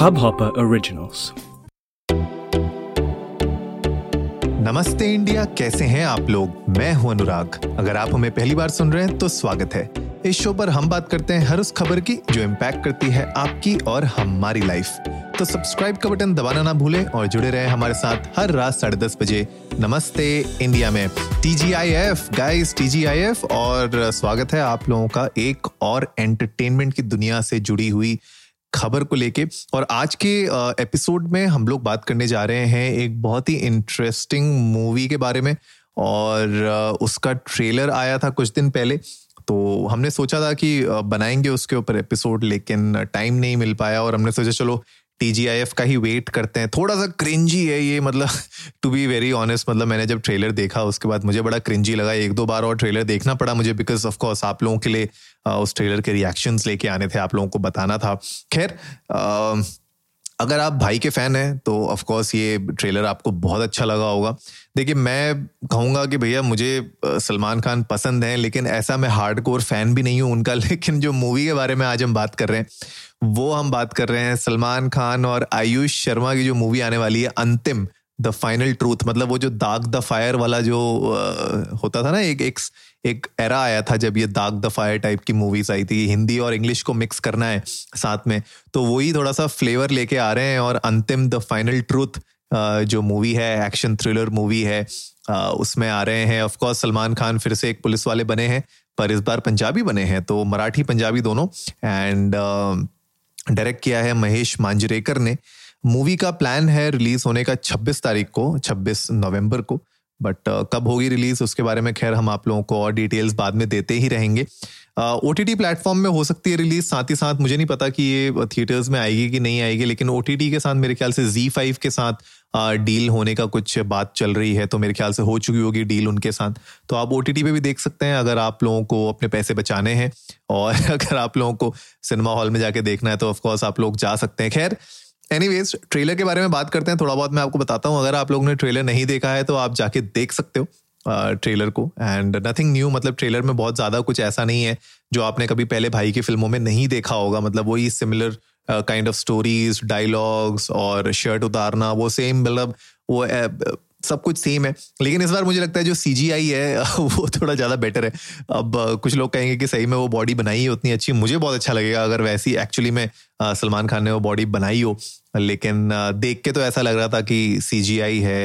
Hubhopper Originals. नमस्ते India, कैसे हैं आप लोग? मैं हूँ अनुराग। अगर आप हमें पहली बार सुन रहे हैं तो स्वागत है। इस शो पर हम बात करते हैं हर उस खबर की जो इम्पैक्ट करती है आपकी और हमारी लाइफ तो सब्सक्राइब का बटन दबाना ना भूलें और जुड़े रहें हमारे साथ हर रात साढ़े दस बजे। नमस्ते इंडिया में। T G I F guys T G I F और स्वागत है आप लोगों का एक और एंटरटेनमेंट की दुनिया से जुड़ी हुई खबर को लेके। और आज के एपिसोड में हम लोग बात करने जा रहे हैं एक बहुत ही इंटरेस्टिंग मूवी के बारे में। और उसका ट्रेलर आया था कुछ दिन पहले। तो हमने सोचा था कि बनाएँगे उसके ऊपर एपिसोड लेकिन टाइम नहीं मिल पाया और हमने सोचा, चलो टीजीआईएफ का ही वेट करते हैं। थोड़ा सा क्रिंजी है ये मतलब टू बी वेरी ऑनेस्ट मतलब मैंने जब ट्रेलर देखा, उसके बाद मुझे बड़ा क्रिंजी लगा। एक दो बार और ट्रेलर देखना पड़ा मुझे बिकॉज़ ऑफ़ कोर्स आप लोगों के लिए उस ट्रेलर के रिएक्शंस लेके आने थे, आप लोगों को बताना था। खैर अगर आप भाई के फ़ैन हैं तो ऑफ़ कोर्स ये ट्रेलर आपको बहुत अच्छा लगा होगा। देखिए, मैं कहूँगा कि भैया मुझे सलमान खान पसंद हैं, लेकिन ऐसा मैं हार्ड कोर फ़ैन भी नहीं हूँ उनका, लेकिन जो मूवी के बारे में आज हम बात कर रहे हैं, वो हम बात कर रहे हैं सलमान खान और आयुष शर्मा की जो मूवी आने वाली है, अंतिम। द फाइनल ट्रूथ मतलब वो जो दाग द फायर वाला जो होता था ना, एक एक एक एरा आया था जब ये दाग द फायर टाइप की मूवीज़ आई थी, हिंदी और इंग्लिश को मिक्स करना है साथ में तो वही थोड़ा सा फ्लेवर लेके आ रहे हैं और अंतिम द फाइनल ट्रूथ जो मूवी है एक्शन थ्रिलर मूवी है उसमें आ रहे हैं। ऑफकोर्स सलमान खान फिर से एक पुलिस वाले बने हैं, पर इस बार पंजाबी बने हैं तो मराठी पंजाबी दोनों एंड डायरेक्ट किया है महेश मांजरेकर ने। मूवी का प्लान है रिलीज़ होने का 26 तारीख को 26 नवंबर को बट uh, कब होगी रिलीज़ उसके बारे में खैर हम आप लोगों को और डिटेल्स बाद में देते ही रहेंगे। ओ टी टी प्लेटफॉर्म में हो सकती है रिलीज़ साथ ही साथ मुझे नहीं पता कि ये थिएटर्स में आएगी कि नहीं आएगी लेकिन ओ टी टी के साथ मेरे ख्याल से जी फाइव के साथ डील uh, होने का कुछ बात चल रही है तो मेरे ख्याल से हो चुकी होगी डील उनके साथ। तो आप ओ टी टी पे भी देख सकते हैं अगर आप लोगों को अपने पैसे बचाने हैं और अगर आप लोगों को सिनेमा हॉल में जाके देखना है तो ऑफकोर्स आप लोग जा सकते हैं। खैर एनीवेज ट्रेलर के बारे में बात करते हैं, थोड़ा बहुत मैं आपको बताता हूँ। अगर आप लोगों ने ट्रेलर नहीं देखा है तो आप जाके देख सकते हो ट्रेलर को। एंड नथिंग न्यू मतलब ट्रेलर में बहुत ज़्यादा कुछ ऐसा नहीं है, जो आपने कभी पहले भाई की फ़िल्मों में नहीं देखा होगा। मतलब वही similar kind of stories dialogues और शर्ट उतारना, वो सेम मतलब वो सब कुछ सेम है। लेकिन इस बार मुझे लगता है जो सी जी आई है, वो थोड़ा ज़्यादा बेटर है। अब कुछ लोग कहेंगे कि सही में वो बॉडी बनाई है उतनी अच्छी। मुझे बहुत अच्छा लगेगा अगर वैसी एक्चुअली में सलमान खान ने वो बॉडी बनाई हो। लेकिन देख के तो ऐसा लग रहा था कि सी जी आई है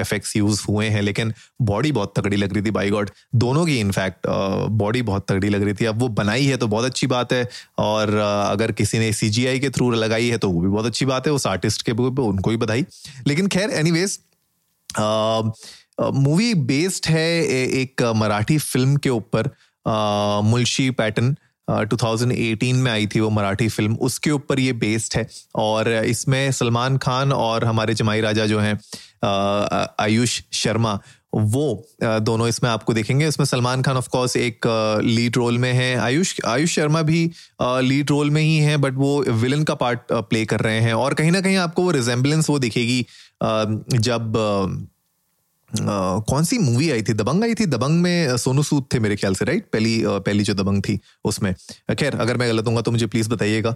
एफ़ एक्स यूज़ हुए हैं, लेकिन बॉडी बहुत तगड़ी लग रही थी बाई गॉड दोनों की इनफैक्ट बॉडी बहुत तगड़ी लग रही थी। अब वो बनाई है तो बहुत अच्छी बात है, और अगर किसी ने सी जी आई के थ्रू लगाई है तो वो भी बहुत अच्छी बात है। उस आर्टिस्ट के उनको भी बधाई। लेकिन खैर एनीवेज मूवी बेस्ड है एक मराठी फ़िल्म के ऊपर मुलशी पैटर्न 2018 में आई थी वो मराठी फ़िल्म उसके ऊपर ये बेस्ड है। और इसमें सलमान खान और हमारे जमाई राजा जो हैं आयुष शर्मा वो दोनों इसमें आपको देखेंगे। इसमें सलमान खान ऑफ़ कोर्स एक लीड रोल में है। आयुष आयुष शर्मा भी लीड रोल में ही है बट वो विलन का पार्ट प्ले कर रहे हैं। और कहीं ना कहीं आपको वो रिजेंबलेंस वो दिखेगी जब कौन सी मूवी आई थी? दबंग आई थी? दबंग में सोनू सूद थे मेरे ख्याल से राइट पहली पहली जो दबंग थी उसमें। खैर, अगर मैं गलत हूँ तो मुझे प्लीज़ बताइएगा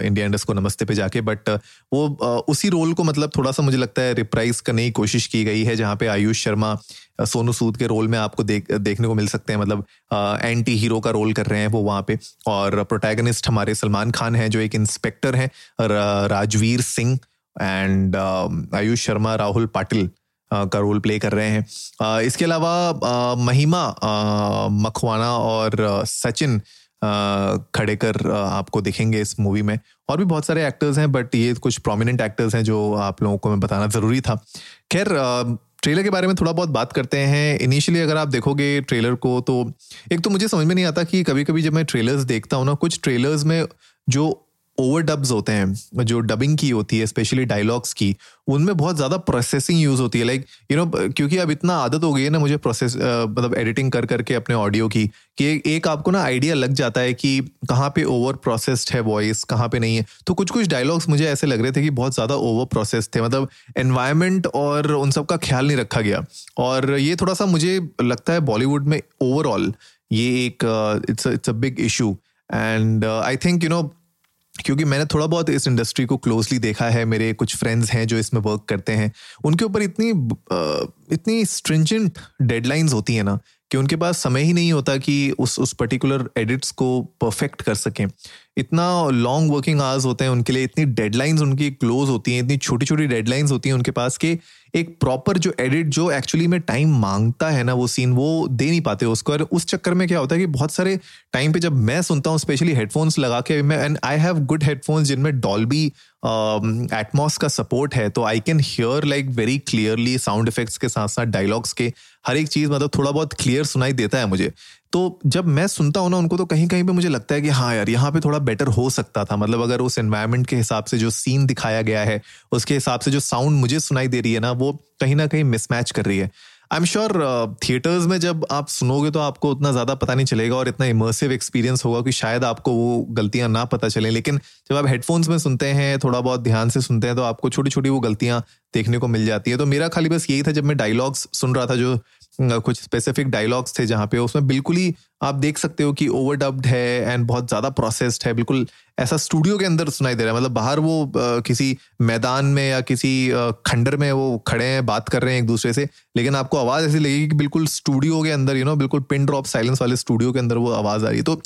इंडिया इंडस्ट को नमस्ते पे जाके। बट वो उसी रोल को मतलब थोड़ा सा मुझे लगता है रिप्राइज करने की कोशिश की गई है, जहाँ पे आयुष शर्मा सोनू सूद के रोल में आपको देख, देखने को मिल सकते हैं। मतलब एंटी हीरो का रोल कर रहे हैं वो वहाँ पे। और प्रोटैगनिस्ट हमारे सलमान खान हैं, जो एक इंस्पेक्टर हैं राजवीर सिंह एंड आयुष शर्मा, राहुल पाटिल। का रोल प्ले कर रहे हैं। इसके अलावा महिमा मखवाना और सचिन खड़ेकर आपको दिखेंगे इस मूवी में। और भी बहुत सारे एक्टर्स हैं बट ये कुछ प्रोमिनेंट एक्टर्स हैं जो आप लोगों को मैं बताना ज़रूरी था। खैर ट्रेलर के बारे में थोड़ा बहुत बात करते हैं। इनिशियली अगर आप देखोगे ट्रेलर को तो एक तो मुझे समझ में नहीं आता कि कभी कभी जब मैं ट्रेलर्स देखता हूँ ना, कुछ ट्रेलर्स में जो ओवर डब्स होते हैं जो डबिंग की होती है स्पेशली डायलॉग्स की, उनमें बहुत ज़्यादा प्रोसेसिंग यूज़ होती है। लाइक यू नो क्योंकि अब इतना आदत हो गई है ना मुझे प्रोसेस मतलब एडिटिंग कर, करके अपने ऑडियो की, कि एक आपको ना आइडिया लग जाता है कि कहाँ पे ओवर प्रोसेस्ड है वॉइस कहाँ पे नहीं है। तो कुछ कुछ डायलॉग्स मुझे ऐसे लग रहे थे कि बहुत ज़्यादा ओवर प्रोसेस थे। मतलब एनवायरमेंट और उन सब का ख्याल नहीं रखा गया। और ये थोड़ा सा मुझे लगता है बॉलीवुड में ओवरऑल ये एक it's it's a big issue and I think you know क्योंकि मैंने थोड़ा बहुत इस इंडस्ट्री को क्लोजली देखा है, मेरे कुछ फ्रेंड्स हैं जो इसमें वर्क करते हैं। उनके ऊपर इतनी इतनी स्ट्रिंजेंट डेडलाइंस होती है ना, कि उनके पास समय ही नहीं होता कि उस उस पर्टिकुलर एडिट्स को परफेक्ट कर सकें। इतना लॉन्ग वर्किंग आवर्स होते हैं उनके लिए, इतनी डेडलाइंस उनकी क्लोज होती हैं, इतनी छोटी छोटी डेडलाइंस होती हैं उनके पास कि एक प्रॉपर जो एडिट जो एक्चुअली में टाइम माँगता है ना वो सीन वो दे नहीं पाते उसको। और उस चक्कर में क्या होता है कि बहुत सारे टाइम पे जब मैं सुनता हूँ स्पेशली हेडफोन्स लगा के मैं and I have good headphones जिनमें डॉल्बी एटमॉस का सपोर्ट है तो I can hear like very clearly sound effects के साथ साथ डायलॉग्स के। हर एक चीज़ मतलब थोड़ा बहुत क्लियर सुनाई देता है मुझे। तो जब मैं सुनता हूँ ना उनको तो कहीं कहीं पे मुझे लगता है कि हाँ यार, यहाँ पे थोड़ा बेटर हो सकता था। मतलब अगर उस एनवायरमेंट के हिसाब से जो सीन दिखाया गया है, उसके हिसाब से जो साउंड मुझे सुनाई दे रही है ना, वो कहीं ना कहीं मिसमैच कर रही है। आई एम श्योर थिएटर्स में जब आप सुनोगे तो आपको उतना ज़्यादा पता नहीं चलेगा और इतना इमर्सिव एक्सपीरियंस होगा कि शायद आपको वो गलतियाँ ना पता चले। लेकिन जब आप हेडफोन्स में सुनते हैं, थोड़ा बहुत ध्यान से सुनते हैं तो आपको छोटी छोटी वो गलतियाँ देखने को मिल जाती है। तो मेरा खाली बस यही था जब मैं डायलॉग्स सुन रहा था, जो कुछ स्पेसिफिक डायलॉग्स थे जहाँ पे उसमें बिल्कुल ही आप देख सकते हो कि ओवर डब्ड है एंड बहुत ज़्यादा प्रोसेस्ड है, बिल्कुल ऐसा स्टूडियो के अंदर सुनाई दे रहा है। मतलब बाहर वो किसी मैदान में या किसी खंडर में वो खड़े हैं, बात कर रहे हैं एक दूसरे से, लेकिन आपको आवाज़ ऐसी लगेगी कि बिल्कुल स्टूडियो के अंदर यू नो बिल्कुल पिन ड्रॉप साइलेंस वाले स्टूडियो के अंदर वो आवाज़ आ रही है। तो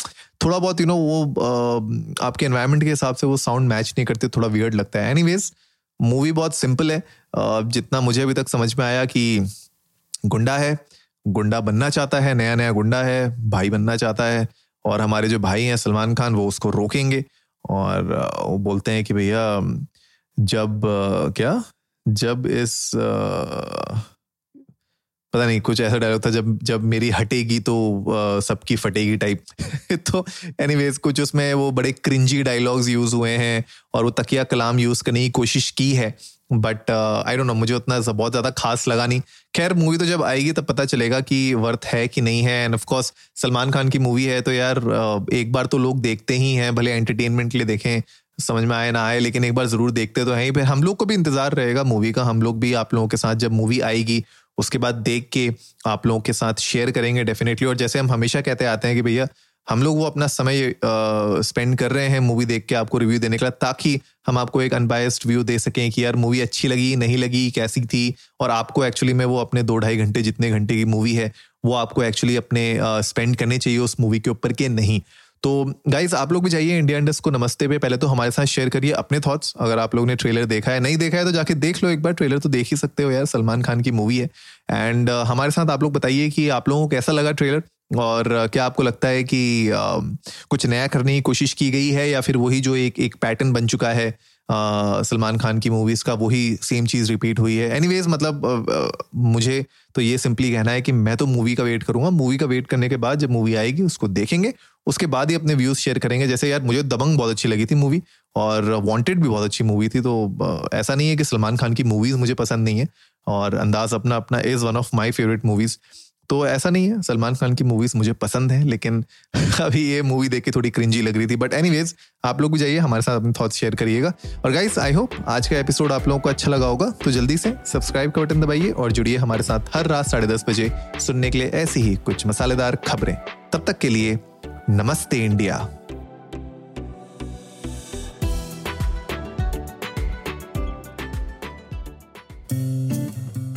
थोड़ा बहुत यू नो वो आपके एनवायरमेंट के हिसाब से वो साउंड मैच नहीं करते, थोड़ा वियर्ड लगता है। एनीवेज मूवी बहुत सिंपल है। जितना मुझे अभी तक समझ में आया कि गुंडा है, गुंडा बनना चाहता है नया नया गुंडा है, भाई बनना चाहता है और हमारे जो भाई हैं सलमान खान, वो उसको रोकेंगे और वो बोलते हैं कि भैया, जब क्या? जब इस पता नहीं कुछ ऐसा डायलॉग था जब जब मेरी हटेगी तो सबकी फटेगी टाइप तो एनीवेज कुछ उसमें वो बड़े क्रिंजी डायलॉग्स यूज़ हुए हैं और वो तकिया कलाम यूज़ करने की कोशिश की है। बट आई डोंट नो मुझे उतना बहुत ज़्यादा खास लगा नहीं। खैर मूवी तो जब आएगी तब पता चलेगा कि वर्थ है कि नहीं है। And of course Salman Khan की मूवी है तो यार uh, एक बार तो लोग देखते ही हैं भले एंटरटेनमेंट के लिए देखें। समझ में आए ना आए लेकिन एक बार ज़रूर देखते तो हैं फिर हम लोग को भी इंतज़ार रहेगा मूवी का। हम लोग भी आप लोगों के साथ जब मूवी आएगी, उसके बाद देख के आप लोगों के साथ शेयर करेंगे डेफिनेटली और जैसे हम हमेशा कहते आते हैं कि भैया, हम लोग वो अपना समय स्पेंड कर रहे हैं मूवी देख के आपको रिव्यू देने के लिए, ताकि हम आपको एक अनबायस्ड व्यू दे सकें कि यार मूवी अच्छी लगी, नहीं लगी, कैसी थी। और आपको एक्चुअली में वो अपने दो ढाई घंटे जितने घंटे की मूवी है, वो आपको एक्चुअली अपने स्पेंड करने चाहिए उस मूवी के ऊपर के नहीं। तो गाइज़ आप लोग भी जाइए इंडिया इंडस्ट को नमस्ते पे। पहले तो हमारे साथ शेयर करिए अपने थॉट्स अगर आप लोग ने ट्रेलर देखा है नहीं देखा है तो जाके देख लो एक बार। ट्रेलर तो देख ही सकते हो यार सलमान खान की मूवी है। एंड uh, हमारे साथ आप लोग बताइए कि आप लोगों को कैसा लगा ट्रेलर और क्या आपको लगता है कि आ, कुछ नया करने की कोशिश की गई है या फिर वही जो एक एक पैटर्न बन चुका है? सलमान खान की मूवीज़ का वही सेम चीज़ रिपीट हुई है। एनीवेज मतलब मुझे तो ये सिंपली कहना है कि मैं तो मूवी का वेट करूँगा। मूवी का वेट करने के बाद जब मूवी आएगी, उसको देखेंगे। उसके बाद ही अपने व्यूज़ शेयर करेंगे। जैसे यार, मुझे दबंग बहुत अच्छी लगी थी मूवी और वांटेड भी बहुत अच्छी मूवी थी। तो ऐसा नहीं है कि सलमान खान की मूवीज़ मुझे पसंद नहीं है और Andaz Apna Apna is one of my favourite movies तो ऐसा नहीं है। सलमान खान की मूवीज़ मुझे पसंद है, लेकिन अभी ये मूवी देख के थोड़ी क्रिंजी लग रही थी। बट एनीवेज आप लोग भी जाइए, हमारे साथ अपने थॉट्स शेयर करिएगा। और गाइस आई होप आज का एपिसोड आप लोगों को अच्छा लगा होगा। तो जल्दी से सब्सक्राइब का बटन दबाइए और जुड़िए हमारे साथ हर रात साढ़े दस बजे सुनने के लिए ऐसी ही कुछ मसालेदार खबरें। तब तक के लिए नमस्ते इंडिया।